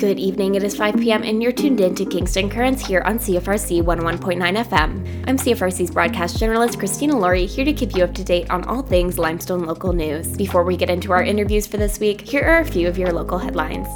Good evening, it is 5 p.m., and you're tuned in to Kingston Currents here on CFRC 101.9 FM. I'm CFRC's broadcast journalist Christena Lawrie, here to keep you up to date on all things Limestone local news. Before we get into our interviews for this week, here are a few of your local headlines.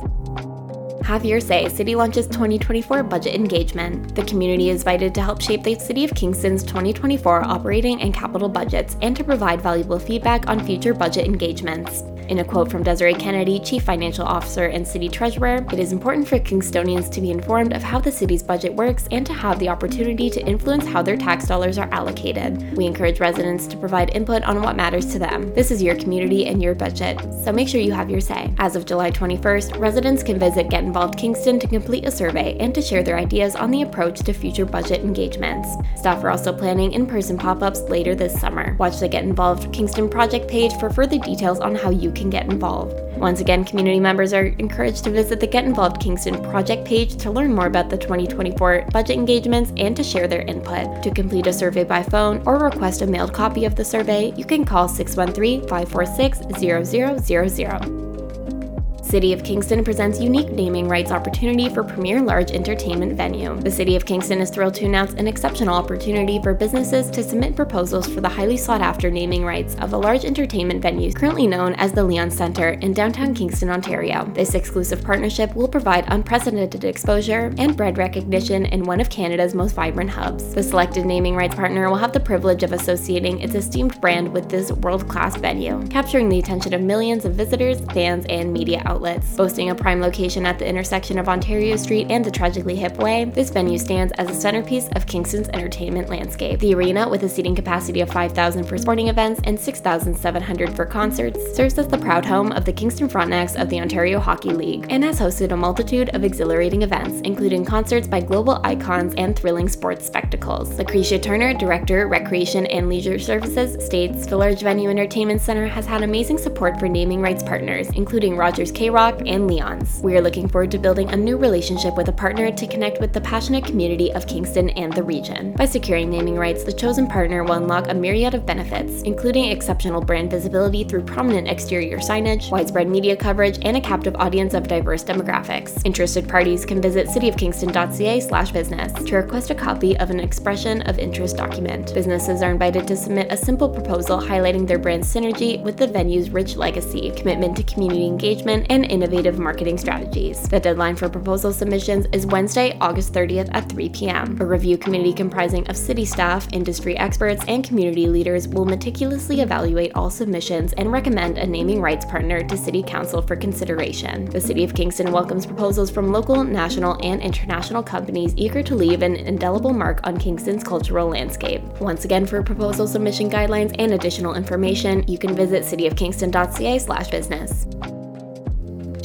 Have your say. City launches 2024 budget engagement. The community is invited to help shape the City of Kingston's 2024 operating and capital budgets and to provide valuable feedback on future budget engagements. In a quote from Desiree Kennedy, Chief Financial Officer and City Treasurer, it is important for Kingstonians to be informed of how the city's budget works and to have the opportunity to influence how their tax dollars are allocated. We encourage residents to provide input on what matters to them. This is your community and your budget, so make sure you have your say. As of July 21st, residents can visit Get Involved Kingston to complete a survey and to share their ideas on the approach to future budget engagements. Staff are also planning in person pop ups later this summer. Watch the Get Involved Kingston project page for further details on how you can get involved. Once again, community members are encouraged to visit the Get Involved Kingston project page to learn more about the 2024 budget engagements and to share their input. To complete a survey by phone or request a mailed copy of the survey, you can call 613 546 0000. City of Kingston presents unique naming rights opportunity for premier large entertainment venue. The City of Kingston is thrilled to announce an exceptional opportunity for businesses to submit proposals for the highly sought after naming rights of a large entertainment venue currently known as the Leon Centre in downtown Kingston, Ontario. This exclusive partnership will provide unprecedented exposure and brand recognition in one of Canada's most vibrant hubs. The selected naming rights partner will have the privilege of associating its esteemed brand with this world class venue, capturing the attention of millions of visitors, fans, and media outlets outlets. Boasting a prime location at the intersection of Ontario Street and the Tragically Hip Way, this venue stands as a centerpiece of Kingston's entertainment landscape. The arena, with a seating capacity of 5,000 for sporting events and 6,700 for concerts, serves as the proud home of the Kingston Frontenacs of the Ontario Hockey League and has hosted a multitude of exhilarating events, including concerts by global icons and thrilling sports spectacles. Lucretia Turner, Director, Recreation and Leisure Services, states the large venue entertainment center has had amazing support for naming rights partners, including Rogers K Rock, and Leon's. We are looking forward to building a new relationship with a partner to connect with the passionate community of Kingston and the region. By securing naming rights, the chosen partner will unlock a myriad of benefits, including exceptional brand visibility through prominent exterior signage, widespread media coverage, and a captive audience of diverse demographics. Interested parties can visit cityofkingston.ca slash business to request a copy of an expression of interest document. Businesses are invited to submit a simple proposal highlighting their brand synergy with the venue's rich legacy, commitment to community engagement, and innovative marketing strategies. The deadline for proposal submissions is Wednesday, August 30th at 3 p.m. A review committee comprising of city staff, industry experts, and community leaders will meticulously evaluate all submissions and recommend a naming rights partner to City Council for consideration. The City of Kingston welcomes proposals from local, national, and international companies eager to leave an indelible mark on Kingston's cultural landscape. Once again, for proposal submission guidelines and additional information, you can visit cityofkingston.ca/business.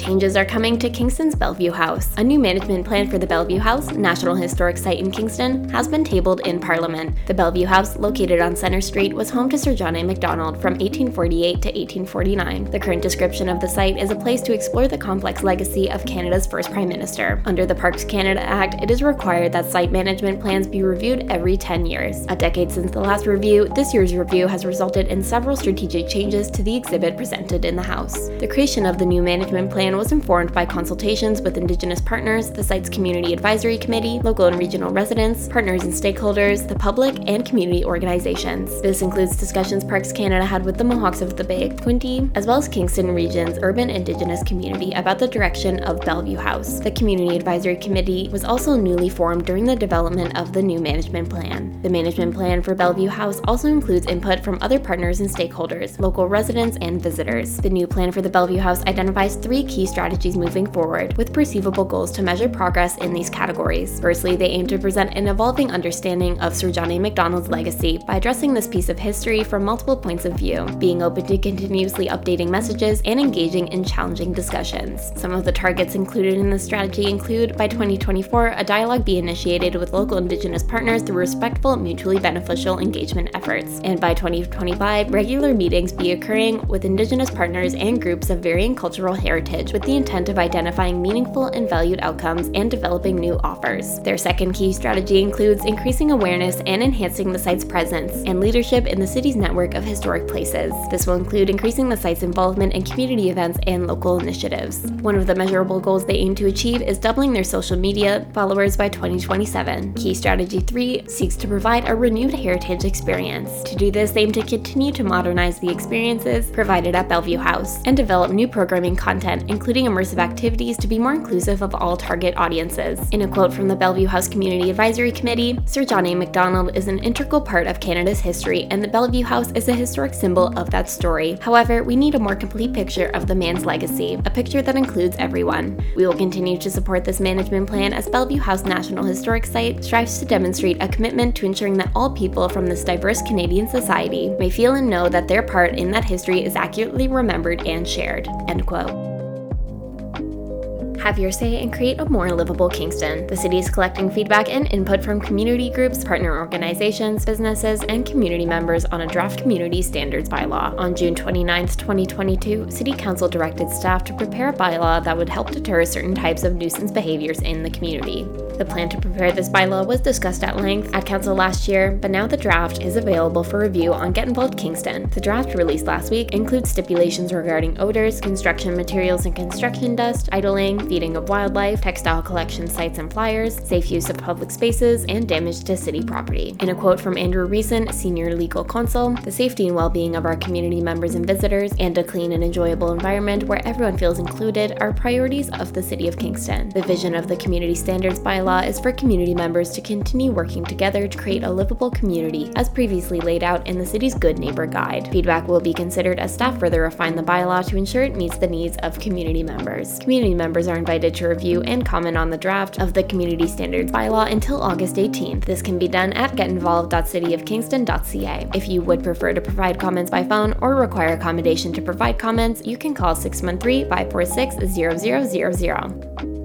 Changes are coming to Kingston's Bellevue House. A new management plan for the Bellevue House, National Historic Site in Kingston, has been tabled in Parliament. The Bellevue House, located on Centre Street, was home to Sir John A. Macdonald from 1848 to 1849. The current description of the site is a place to explore the complex legacy of Canada's first Prime Minister. Under the Parks Canada Act, it is required that site management plans be reviewed every 10 years. A decade since the last review, this year's review has resulted in several strategic changes to the exhibit presented in the House. The creation of the new management plan was informed by consultations with Indigenous partners, the site's Community Advisory Committee, local and regional residents, partners and stakeholders, the public, and community organizations. This includes discussions Parks Canada had with the Mohawks of the Bay of Quinte, as well as Kingston Region's urban Indigenous community about the direction of Bellevue House. The Community Advisory Committee was also newly formed during the development of the new management plan. The management plan for Bellevue House also includes input from other partners and stakeholders, local residents, and visitors. The new plan for the Bellevue House identifies three key strategies moving forward, with perceivable goals to measure progress in these categories. Firstly, they aim to present an evolving understanding of Sir John A. Macdonald's legacy by addressing this piece of history from multiple points of view, being open to continuously updating messages and engaging in challenging discussions. Some of the targets included in this strategy include by 2024, a dialogue be initiated with local Indigenous partners through respectful, mutually beneficial engagement efforts, and by 2025, regular meetings be occurring with Indigenous partners and groups of varying cultural heritage with the intent of identifying meaningful and valued outcomes and developing new offers. Their second key strategy includes increasing awareness and enhancing the site's presence and leadership in the city's network of historic places. This will include increasing the site's involvement in community events and local initiatives. One of the measurable goals they aim to achieve is doubling their social media followers by 2027. Key strategy 3 seeks to provide a renewed heritage experience. To do this, they aim to continue to modernize the experiences provided at Bellevue House and develop new programming content, including immersive activities to be more inclusive of all target audiences. In a quote from the Bellevue House Community Advisory Committee, Sir John A. Macdonald is an integral part of Canada's history, and the Bellevue House is a historic symbol of that story. However, we need a more complete picture of the man's legacy, a picture that includes everyone. We will continue to support this management plan as Bellevue House National Historic Site strives to demonstrate a commitment to ensuring that all people from this diverse Canadian society may feel and know that their part in that history is accurately remembered and shared. End quote. Have your say and create a more livable Kingston. The city is collecting feedback and input from community groups, partner organizations, businesses, and community members on a draft community standards bylaw. On June 29, 2022, City Council directed staff to prepare a bylaw that would help deter certain types of nuisance behaviors in the community. The plan to prepare this bylaw was discussed at length at Council last year, but now the draft is available for review on Get Involved Kingston. The draft released last week includes stipulations regarding odors, construction materials and construction dust, idling, feeding of wildlife, textile collection sites and flyers, safe use of public spaces, and damage to city property. In a quote from Andrew Reason, Senior Legal Counsel, the safety and well being of our community members and visitors, and a clean and enjoyable environment where everyone feels included are priorities of the City of Kingston. The vision of the Community Standards Bylaw is for community members to continue working together to create a livable community, as previously laid out in the city's Good Neighbor Guide. Feedback will be considered as staff further refine the bylaw to ensure it meets the needs of community members. Community members are invited to review and comment on the draft of the Community Standards Bylaw until August 18th. This can be done at getinvolved.cityofkingston.ca. If you would prefer to provide comments by phone or require accommodation to provide comments, you can call 613 546 0000.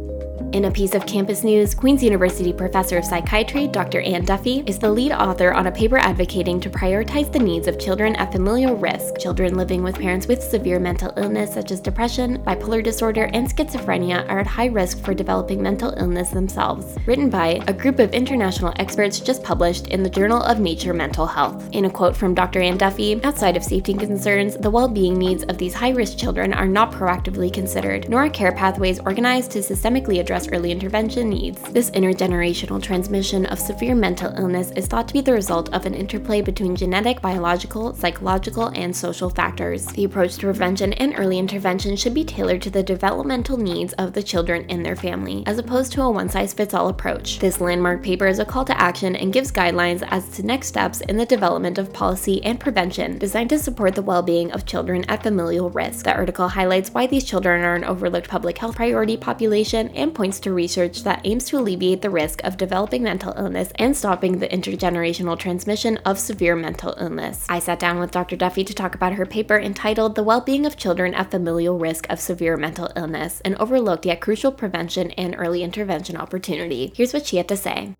In a piece of campus news, Queen's University professor of psychiatry Dr. Anne Duffy is the lead author on a paper advocating to prioritize the needs of children at familial risk. Children living with parents with severe mental illness such as depression, bipolar disorder, and schizophrenia are at high risk for developing mental illness themselves. Written by a group of international experts just published in the Journal of Nature Mental Health. In a quote from Dr. Anne Duffy, outside of safety concerns, the well being needs of these high risk children are not proactively considered, nor are care pathways organized to systemically address address early intervention needs. This intergenerational transmission of severe mental illness is thought to be the result of an interplay between genetic, biological, psychological, and social factors. The approach to prevention and early intervention should be tailored to the developmental needs of the children and their family, as opposed to a one size fits all approach. This landmark paper is a call to action and gives guidelines as to next steps in the development of policy and prevention designed to support the well being of children at familial risk. The article highlights why these children are an overlooked public health priority population and points to research that aims to alleviate the risk of developing mental illness and stopping the intergenerational transmission of severe mental illness. I sat down with Dr. Duffy to talk about her paper entitled The Well-Being of Children at Familial Risk of Severe Mental Illness, an overlooked yet crucial prevention and early intervention opportunity. Here's what she had to say.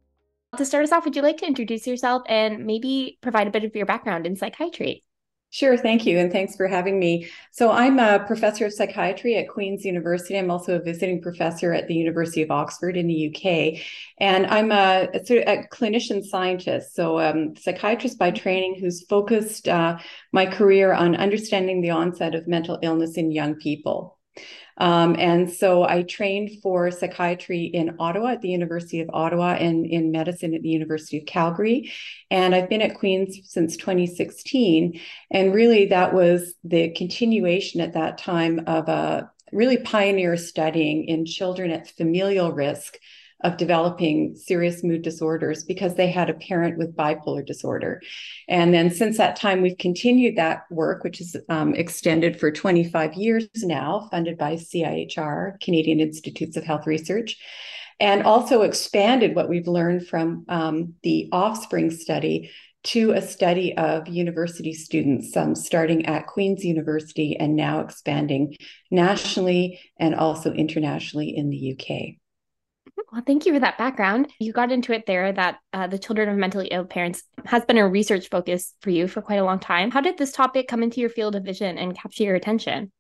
To start us off, would you like to introduce yourself and maybe provide a bit of your background in psychiatry? Sure, thank you, and thanks for having me. So, I'm a professor of psychiatry at Queen's University. I'm also a visiting professor at the University of Oxford in the UK, and I'm a, a, clinician scientist. So, um, psychiatrist by training, who's focused uh, my career on understanding the onset of mental illness in young people. Um, and so I trained for psychiatry in Ottawa at the University of Ottawa and in medicine at the University of Calgary. And I've been at Queen's since 2016. And really, that was the continuation at that time of a really pioneer studying in children at familial risk of developing serious mood disorders because they had a parent with bipolar disorder. And then since that time, we've continued that work, which is um, extended for 25 years now, funded by CIHR, Canadian Institutes of Health Research, and also expanded what we've learned from um, the offspring study to a study of university students, um, starting at Queen's University and now expanding nationally and also internationally in the UK. Well, thank you for that background. You got into it there that uh, the children of mentally ill parents has been a research focus for you for quite a long time. How did this topic come into your field of vision and capture your attention?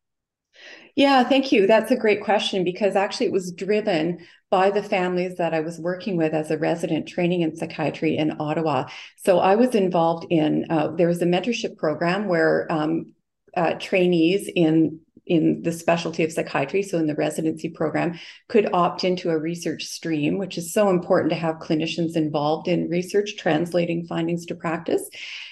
Yeah, thank you. That's a great question because actually it was driven by the families that I was working with as a resident training in psychiatry in Ottawa. So I was involved in, uh, there was a mentorship program where um, uh, trainees in in the specialty of psychiatry, so in the residency program, could opt into a research stream, which is so important to have clinicians involved in research, translating findings to practice.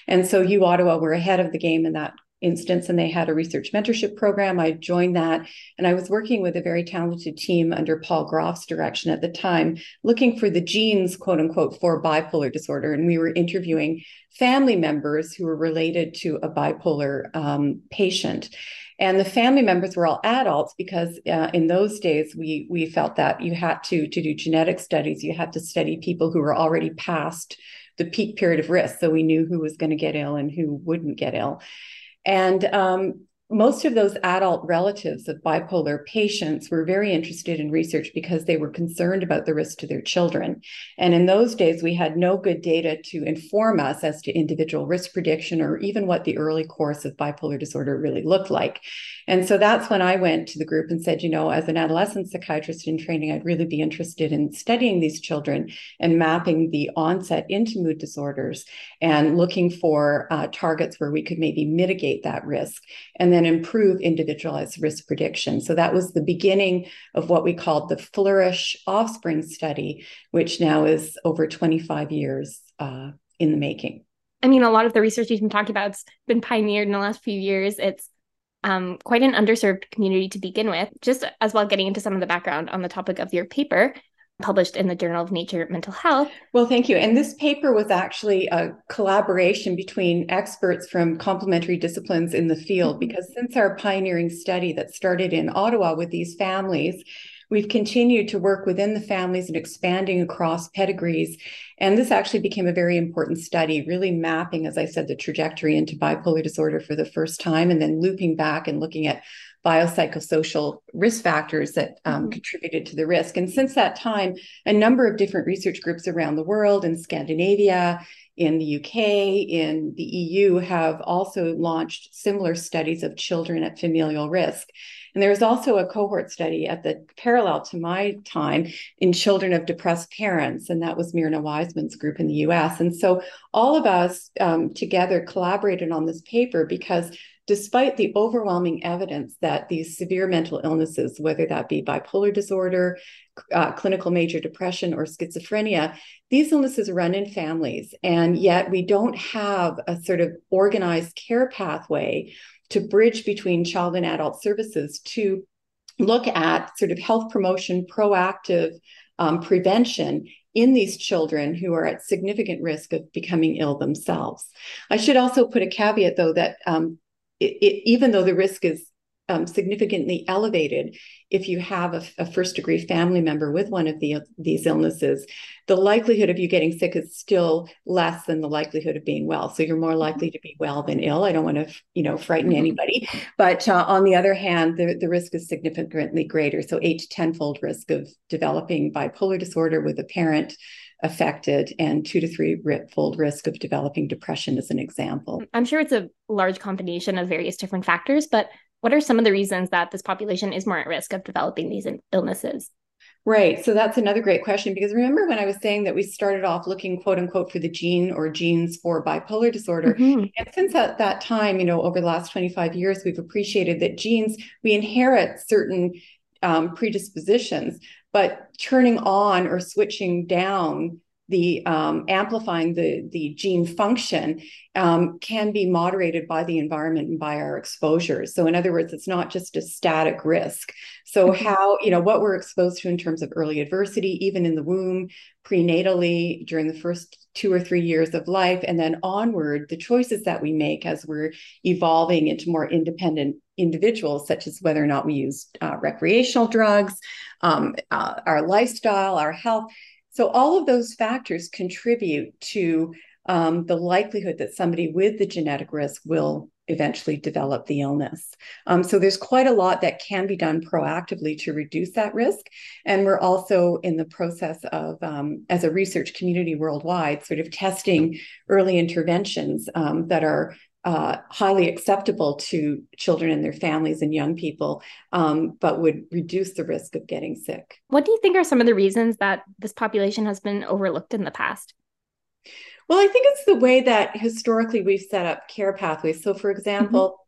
And so U Ottawa were ahead of the game in that instance and they had a research mentorship program. I joined that and i was working with a very talented team under paul Grof's direction at the time looking for the genes quote unquote for bipolar disorder. And we were interviewing family members who were related to a bipolar um, patient and the family members were all adults because uh, in those days we we felt that you had to to do genetic studies. You had to study people who were already past the peak period of risk. So we knew who was going to get ill and who wouldn't get ill. And um, most of those adult relatives of bipolar patients were very interested in research because they were concerned about the risk to their children. And in those days, we had no good data to inform us as to individual risk prediction or even what the early course of bipolar disorder really looked like. And so that's when I went to the group and said, you know, as an adolescent psychiatrist in training, I'd really be interested in studying these children and mapping the onset into mood disorders and looking for uh, targets where we could maybe mitigate that risk. And then improve individualized risk prediction. So that was the beginning of what we called the Flourish Offspring Study, which now is over 25 years uh, in the making. I mean, a lot of the research you've been talking about has been pioneered in the last few years. It's um, quite an underserved community to begin with. Just as well, getting into some of the background on the topic of your paper, published in the Journal of Nature Mental Health. Well, thank you. And this paper was actually a collaboration between experts from complementary disciplines in the field, mm-hmm. because since our pioneering study that started in Ottawa with these families, we've continued to work within the families and expanding across pedigrees. And this actually became a very important study, really mapping, as I said, the trajectory into bipolar disorder for the first time, and then looping back and looking at biopsychosocial risk factors that um, mm-hmm. contributed to the risk. And since that time, a number of different research groups around the world in Scandinavia, in the UK, in the EU have also launched similar studies of children at familial risk. And there was also a cohort study at the parallel to my time in children of depressed parents, and that was Myrna Weissman's group in the US. And so all of us um, together collaborated on this paper because despite the overwhelming evidence that these severe mental illnesses, whether that be bipolar disorder, uh, clinical major depression, or schizophrenia, these illnesses run in families. And yet we don't have a sort of organized care pathway to bridge between child and adult services to look at sort of health promotion, proactive um, prevention in these children who are at significant risk of becoming ill themselves. I should also put a caveat, though, that um, it, it, even though the risk is um, significantly elevated if you have a, a, first degree family member with one of the, these illnesses the likelihood of you getting sick is still less than the likelihood of being well. So you're more likely to be well than ill. I don't want to you know frighten mm-hmm. anybody. But uh, on the other hand the, the risk is significantly greater. So 8 to tenfold risk of developing bipolar disorder with a parent affected and two to three fold risk of developing depression as an example. I'm sure it's a large combination of various different factors, but what are some of the reasons that this population is more at risk of developing these illnesses? Right. So that's another great question because remember when I was saying that we started off looking quote unquote for the gene or genes for bipolar disorder. Mm-hmm. And since at that time, you know, over the last 25 years, we've appreciated that genes, we inherit certain um, predispositions, but turning on or switching down the um, amplifying the the gene function um, can be moderated by the environment and by our exposures. So in other words, it's not just a static risk. So mm-hmm. how you know what we're exposed to in terms of early adversity, even in the womb, prenatally during the first two or three years of life, and then onward, the choices that we make as we're evolving into more independent individuals, such as whether or not we use uh, recreational drugs, um, uh, our lifestyle, our health so all of those factors contribute to um, the likelihood that somebody with the genetic risk will eventually develop the illness. Um, so there's quite a lot that can be done proactively to reduce that risk. And we're also in the process of, um, as a research community worldwide, sort of testing early interventions um, that are uh, highly acceptable to children and their families and young people, um, but would reduce the risk of getting sick. What do you think are some of the reasons that this population has been overlooked in the past? Well, I think it's the way that historically we've set up care pathways. So, for example, mm-hmm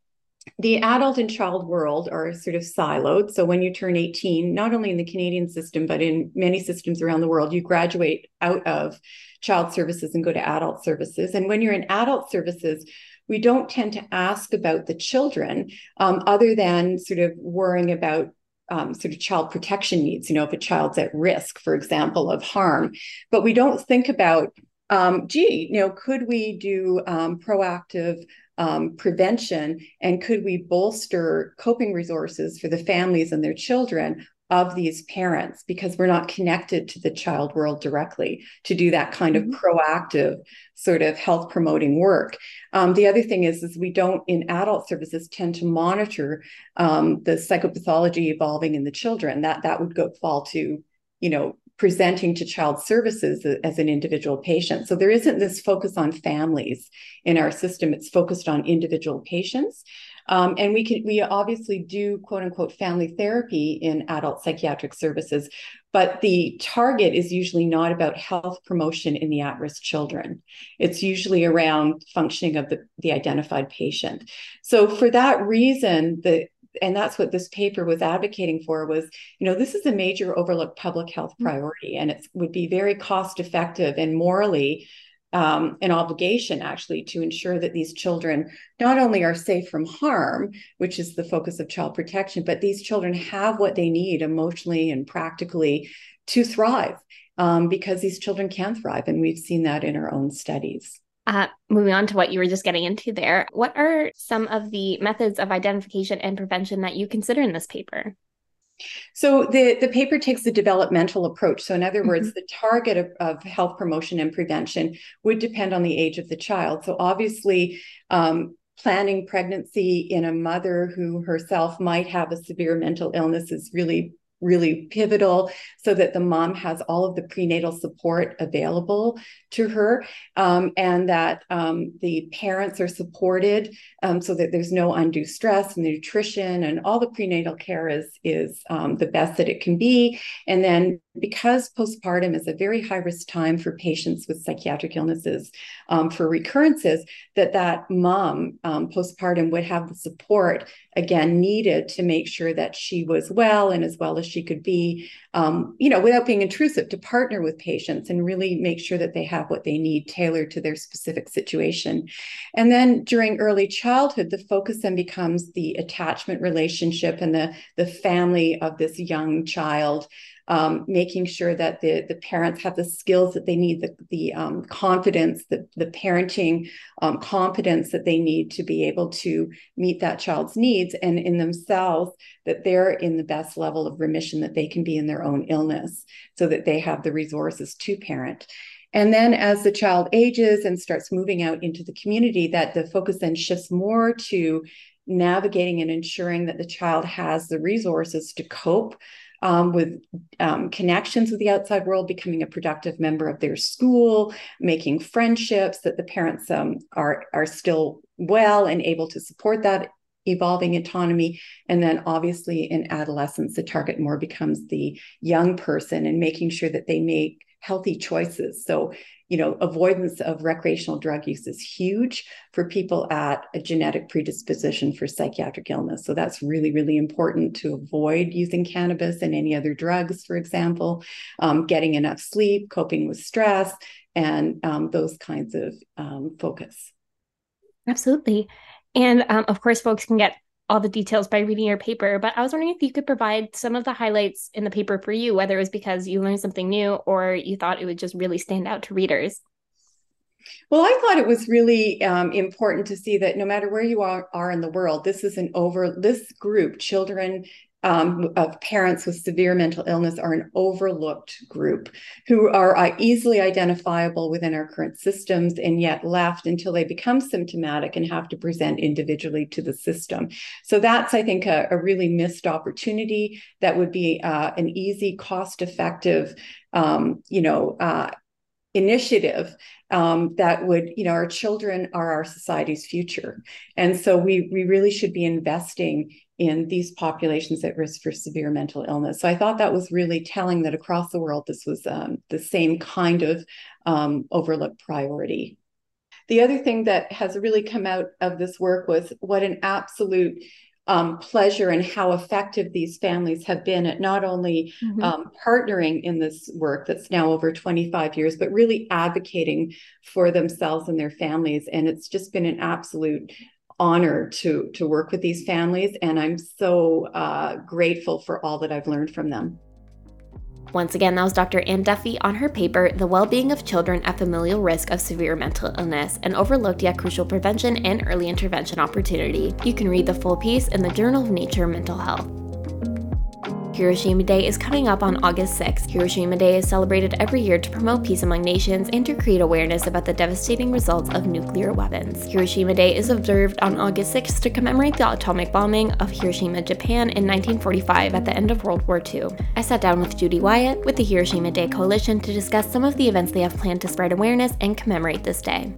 the adult and child world are sort of siloed. So when you turn 18, not only in the Canadian system, but in many systems around the world, you graduate out of child services and go to adult services. And when you're in adult services, we don't tend to ask about the children um, other than sort of worrying about um, sort of child protection needs, you know, if a child's at risk, for example, of harm. But we don't think about, um, gee, you know, could we do um, proactive um, prevention and could we bolster coping resources for the families and their children of these parents because we're not connected to the child world directly to do that kind mm-hmm. of proactive sort of health promoting work um, the other thing is is we don't in adult services tend to monitor um, the psychopathology evolving in the children. That that would go fall to you know presenting to child services as an individual patient. So there isn't this focus on families in our system. It's focused on individual patients. Um, and we can we obviously do quote unquote family therapy in adult psychiatric services, but the target is usually not about health promotion in the at-risk children. It's usually around functioning of the, the identified patient. So for that reason, the and that's what this paper was advocating for was you know this is a major overlooked public health mm. priority and it would be very cost effective and morally um, an obligation actually to ensure that these children not only are safe from harm, which is the focus of child protection, but these children have what they need emotionally and practically to thrive um, because these children can thrive. And we've seen that in our own studies. Uh, moving on to what you were just getting into there, what are some of the methods of identification and prevention that you consider in this paper? So the, the paper takes the developmental approach. So in other mm-hmm. words, the target of, of, health promotion and prevention would depend on the age of the child. So obviously, um, planning pregnancy in a mother who herself might have a severe mental illness is really really pivotal so that the mom has all of the prenatal support available to her um, and that um, the parents are supported um, so that there's no undue stress and nutrition and all the prenatal care is is um, the best that it can be. And then because postpartum is a very high risk time for patients with psychiatric illnesses um, for recurrences that that mom um, postpartum would have the support again needed to make sure that she was well and as well as she could be um, you know without being intrusive to partner with patients and really make sure that they have what they need tailored to their specific situation. And then during early childhood the focus then becomes the attachment relationship and the the family of this young child um, making sure that the, the parents have the skills that they need, the, the um, confidence, the, the parenting um, competence that they need to be able to meet that child's needs, and in themselves, that they're in the best level of remission that they can be in their own illness, so that they have the resources to parent. And then as the child ages and starts moving out into the community, that the focus then shifts more to navigating and ensuring that the child has the resources to cope um, with um, connections with the outside world, becoming a productive member of their school, making friendships, that the parents um, are, are still well and able to support that evolving autonomy. And then obviously in adolescence, the target more becomes the young person and making sure that they make healthy choices. So you know, avoidance of recreational drug use is huge for people at a genetic predisposition for psychiatric illness. So that's really, really important to avoid using cannabis and any other drugs, for example, um, getting enough sleep, coping with stress, and um, those kinds of um, focus. Absolutely. And um, of course, folks can get all the details by reading your paper, but I was wondering if you could provide some of the highlights in the paper for you, whether it was because you learned something new or you thought it would just really stand out to readers. Well, I thought it was really um, important to see that no matter where you are, are in the world, this is an over this group, children um, of parents with severe mental illness are an overlooked group who are uh, easily identifiable within our current systems and yet left until they become symptomatic and have to present individually to the system. So that's, I think, a, a really missed opportunity that would be uh, an easy, cost effective, um, you know, uh, initiative um, that would, you know, our children are our society's future. And so we, we really should be investing in these populations at risk for severe mental illness. So I thought that was really telling that across the world, this was um, the same kind of um, overlooked priority. The other thing that has really come out of this work was what an absolute um, pleasure and how effective these families have been at not only mm-hmm. um, partnering in this work that's now over 25 years, but really advocating for themselves and their families. And it's just been an absolute honor to to work with these families, and I'm so uh, grateful for all that I've learned from them. Once again, that was Dr. Anne Duffy on her paper, The Well-Being of Children at Familial Risk of Severe Mental Illness, an overlooked yet crucial prevention and early intervention opportunity. You can read the full piece in the Journal of Nature Mental Health. Hiroshima Day is coming up on August 6th. Hiroshima Day is celebrated every year to promote peace among nations and to create awareness about the devastating results of nuclear weapons. Hiroshima Day is observed on August 6th to commemorate the atomic bombing of Hiroshima, Japan in 1945 at the end of World War II. I sat down with Judy Wyatt with the Hiroshima Day Coalition to discuss some of the events they have planned to spread awareness and commemorate this day.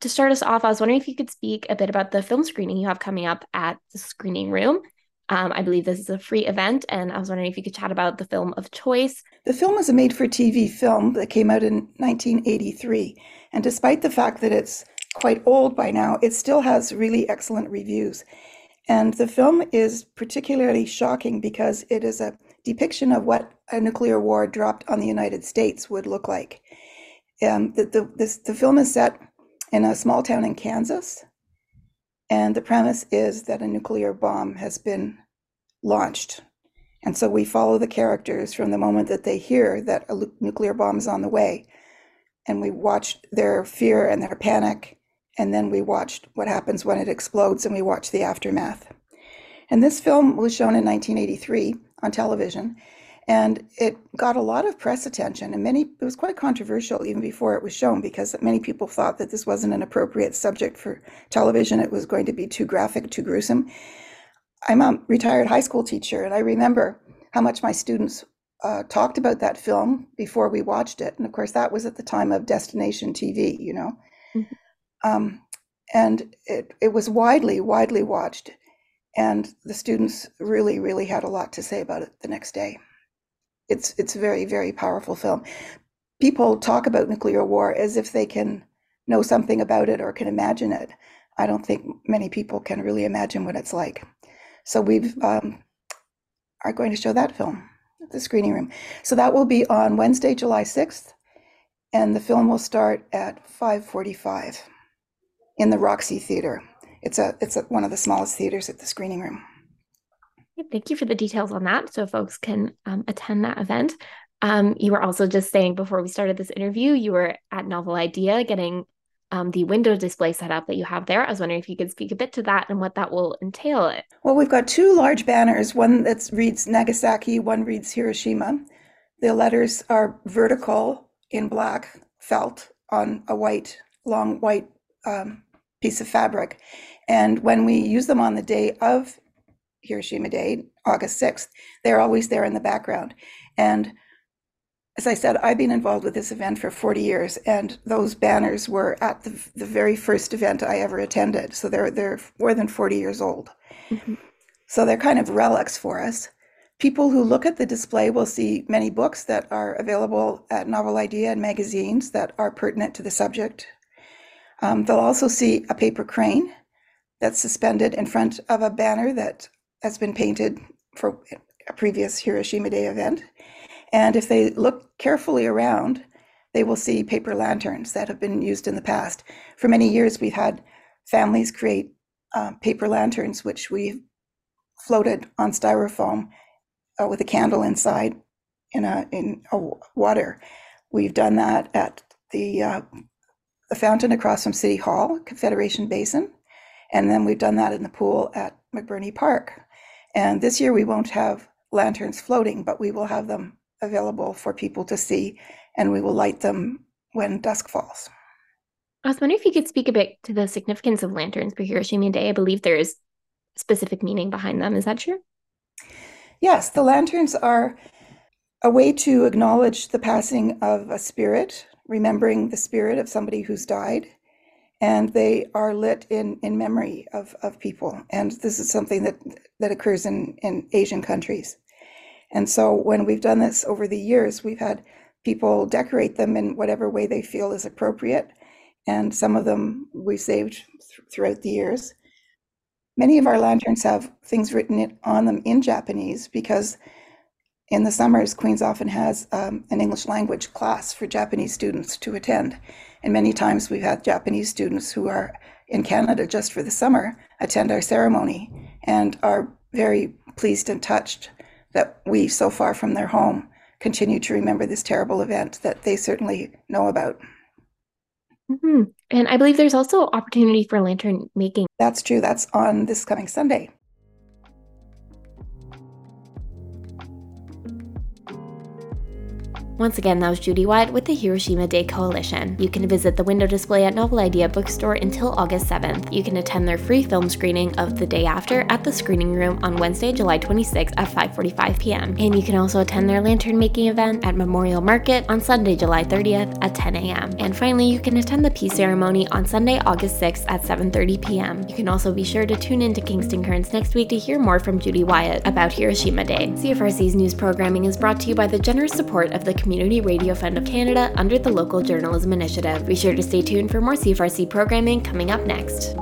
To start us off, I was wondering if you could speak a bit about the film screening you have coming up at the screening room. Um, I believe this is a free event, and I was wondering if you could chat about the film of choice. The film is a made for TV film that came out in 1983. And despite the fact that it's quite old by now, it still has really excellent reviews. And the film is particularly shocking because it is a depiction of what a nuclear war dropped on the United States would look like. Um, the, the, this, the film is set in a small town in Kansas. And the premise is that a nuclear bomb has been launched. And so we follow the characters from the moment that they hear that a nuclear bomb is on the way. And we watch their fear and their panic. And then we watch what happens when it explodes and we watch the aftermath. And this film was shown in 1983 on television and it got a lot of press attention and many it was quite controversial even before it was shown because many people thought that this wasn't an appropriate subject for television. It was going to be too graphic too gruesome. I'm a retired high school teacher and i remember how much my students uh, talked about that film before we watched it. And of course that was at the time of destination tv you know? Mm-hmm. um, and it, it was widely widely watched and the students really really had a lot to say about it the next day it's it's a very very powerful film. People talk about nuclear war as if they can know something about it or can imagine it. I don't think many people can really imagine what it's like. So we've um, are going to show that film at the screening room. So that will be on Wednesday, July sixth, and the film will start at five forty-five in the Roxy Theater. It's a it's a, one of the smallest theaters at the screening room. Thank you for the details on that so folks can um, attend that event. Um, you were also just saying before we started this interview, you were at Novel Idea getting um, the window display set up that you have there. I was wondering if you could speak a bit to that and what that will entail. Well, we've got two large banners one that reads Nagasaki, one reads Hiroshima. The letters are vertical in black felt on a white, long white um, piece of fabric. And when we use them on the day of Hiroshima Day, August 6th, they're always there in the background. And as I said, I've been involved with this event for 40 years, and those banners were at the, the very first event I ever attended. So they're, they're more than 40 years old. Mm-hmm. So they're kind of relics for us. People who look at the display will see many books that are available at Novel Idea and magazines that are pertinent to the subject. Um, they'll also see a paper crane that's suspended in front of a banner that has been painted for a previous Hiroshima Day event. And if they look carefully around, they will see paper lanterns that have been used in the past. For many years, we've had families create uh, paper lanterns, which we floated on styrofoam uh, with a candle inside in a in water. We've done that at the uh, the fountain across from City Hall, Confederation Basin, and then we've done that in the pool at McBurney Park. And this year we won't have lanterns floating, but we will have them available for people to see, and we will light them when dusk falls. I was wondering if you could speak a bit to the significance of lanterns for Hiroshima Day. I believe there is specific meaning behind them. Is that true? Yes, the lanterns are a way to acknowledge the passing of a spirit, remembering the spirit of somebody who's died. And they are lit in, in memory of, of people. And this is something that, that occurs in, in Asian countries. And so when we've done this over the years, we've had people decorate them in whatever way they feel is appropriate. And some of them we saved th- throughout the years. Many of our lanterns have things written on them in Japanese because in the summers, Queens often has um, an English language class for Japanese students to attend. And many times we've had Japanese students who are in Canada just for the summer attend our ceremony and are very pleased and touched that we, so far from their home, continue to remember this terrible event that they certainly know about. Mm-hmm. And I believe there's also opportunity for lantern making. That's true. That's on this coming Sunday. Once again, that was Judy Wyatt with the Hiroshima Day Coalition. You can visit the window display at Novel Idea Bookstore until August 7th. You can attend their free film screening of The Day After at the Screening Room on Wednesday, July 26th at 5:45 p.m. And you can also attend their lantern making event at Memorial Market on Sunday, July 30th at 10 a.m. And finally, you can attend the peace ceremony on Sunday, August 6th at 7:30 p.m. You can also be sure to tune in to Kingston Currents next week to hear more from Judy Wyatt about Hiroshima Day. CFRC's news programming is brought to you by the generous support of the Community Radio Fund of Canada under the Local Journalism Initiative. Be sure to stay tuned for more CFRC programming coming up next.